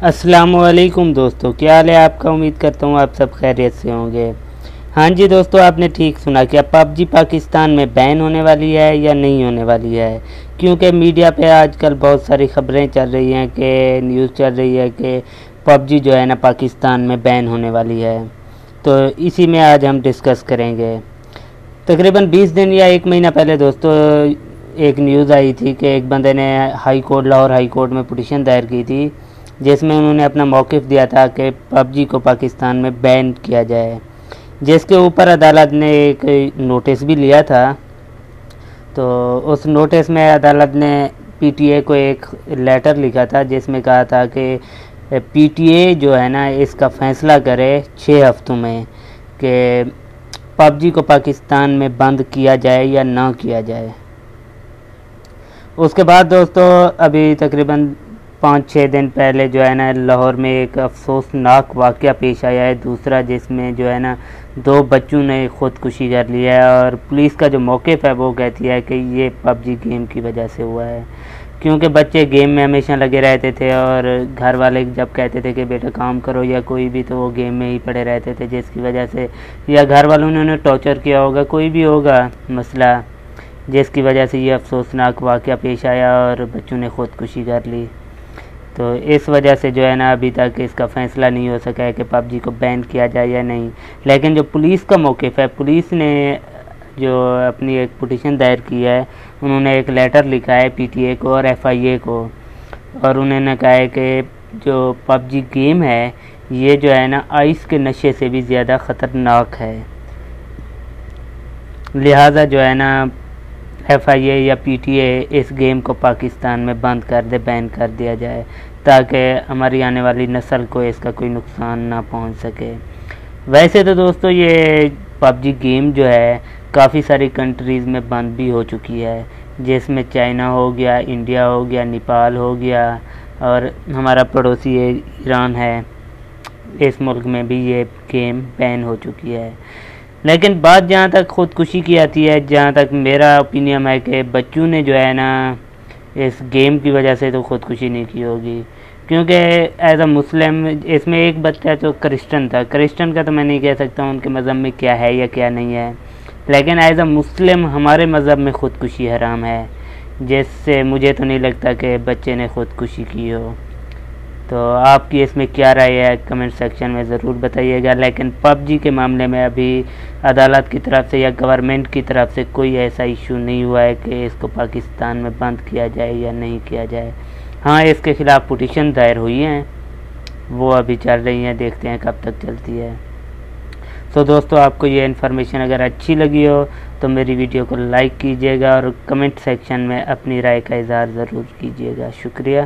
السلام علیکم دوستو، کیا حال ہے آپ کا؟ امید کرتا ہوں آپ سب خیریت سے ہوں گے۔ ہاں جی دوستو، آپ نے ٹھیک سنا کہ اب پب جی پاکستان میں بین ہونے والی ہے یا نہیں ہونے والی ہے؟ کیونکہ میڈیا پہ آج کل بہت ساری خبریں چل رہی ہیں کہ نیوز چل رہی ہے کہ پب جی جو ہے نا پاکستان میں بین ہونے والی ہے۔ تو اسی میں آج ہم ڈسکس کریں گے۔ تقریباً بیس دن یا ایک مہینہ پہلے دوستو، ایک نیوز آئی تھی کہ ایک بندے نے high court, Lahore high court میں پٹیشن دائر کی تھی۔ جس میں انہوں نے اپنا موقف دیا تھا کہ پب جی کو پاکستان میں بین کیا جائے۔ جس کے اوپر عدالت نے ایک نوٹس بھی لیا تھا۔ تو اس نوٹس میں عدالت نے پی ٹی اے کو ایک لیٹر لکھا تھا، جس میں کہا تھا کہ پی ٹی اے جو ہے نا، اس کا فیصلہ کرے چھ ہفتوں میں کہ پب جی کو پاکستان میں بند کیا جائے یا نہ کیا جائے۔ اس کے بعد دوستو، ابھی تقریباً پانچ چھ دن پہلے جو ہے نا لاہور میں ایک افسوسناک واقعہ پیش آیا ہے، دوسرا جس میں جو ہے نا دو بچوں نے خودکشی کر لی ہے اور پولیس کا جو موقف ہے وہ کہتی ہے کہ یہ پب جی گیم کی وجہ سے ہوا ہے۔ کیونکہ بچے گیم میں ہمیشہ لگے رہتے تھے اور گھر والے جب کہتے تھے کہ بیٹا کام کرو یا کوئی بھی تو وہ گیم میں ہی پڑے رہتے تھے، جس کی وجہ سے یا گھر والوں نے انہیں ٹارچر کیا ہوگا، کوئی بھی ہوگا مسئلہ۔ جس کی وجہ سے یہ افسوسناک واقعہ پیش آیا اور بچوں نے خودکشی کر لی۔ تو اس وجہ سے جو ہے نا ابھی تک اس کا فیصلہ نہیں ہو سکا ہے کہ پب جی کو بین کیا جائے یا نہیں۔ لیکن جو پولیس کا موقف ہے، پولیس نے جو اپنی ایک پٹیشن دائر کی ہے، انہوں نے ایک لیٹر لکھا ہے پی ٹی اے کو اور ایف آئی اے کو۔ اور انہوں نے کہا ہے کہ جو پب جی گیم ہے، یہ جو ہے نا آئس کے نشے سے بھی زیادہ خطرناک ہے۔ لہٰذا جو ہے نا ایف آئی اے یا P T A us game کو پاکستان میں بند کر دے، بین کر دیا جائے، تاکہ ہماری آنے والی نسل کو اس کا کوئی نقصان نہ پہنچ سکے۔ ویسے تو دوستو، یہ پب جی گیم جو ہے، کافی ساری کنٹریز میں بند بھی ہو چکی ہے۔ جس میں چائنا ہو گیا، انڈیا ہو گیا، نیپال ہو گیا، اور ہمارا پڑوسی ایران ہے، اس ملک میں بھی یہ گیم بین ہو چکی ہے۔ لیکن بات جہاں تک خودکشی کی آتی ہے، جہاں تک میرا اپینیم ہے کہ بچوں نے جو ہے نا اس گیم کی وجہ سے تو خودکشی نہیں کی ہوگی۔ کیونکہ ایز اے مسلم اس میں ایک بچہ تو کرسچن تھا۔ کرسچن کا تو میں نہیں کہہ سکتا ہوں ان کے مذہب میں کیا ہے یا کیا نہیں ہے۔ لیکن ایز اے مسلم ہمارے مذہب میں خودکشی حرام ہے۔ جس سے مجھے تو نہیں لگتا کہ بچے نے خودکشی کی ہو۔ تو آپ کی اس میں کیا رائے ہے؟ کمنٹ سیکشن میں ضرور بتائیے گا۔ لیکن پب جی کے معاملے میں ابھی عدالت کی طرف سے یا گورنمنٹ کی طرف سے کوئی ایسا ایشو نہیں ہوا ہے کہ اس کو پاکستان میں بند کیا جائے یا نہیں کیا جائے۔ ہاں اس کے خلاف پٹیشن دائر ہوئی ہیں۔ وہ ابھی چل رہی ہیں، دیکھتے ہیں کب تک چلتی ہے۔ سو دوستو، آپ کو یہ انفارمیشن اگر اچھی لگی ہو تو میری ویڈیو کو لائک کیجیے گا اور کمنٹ سیکشن میں اپنی رائے کا اظہار ضرور کیجیے گا۔ شکریہ۔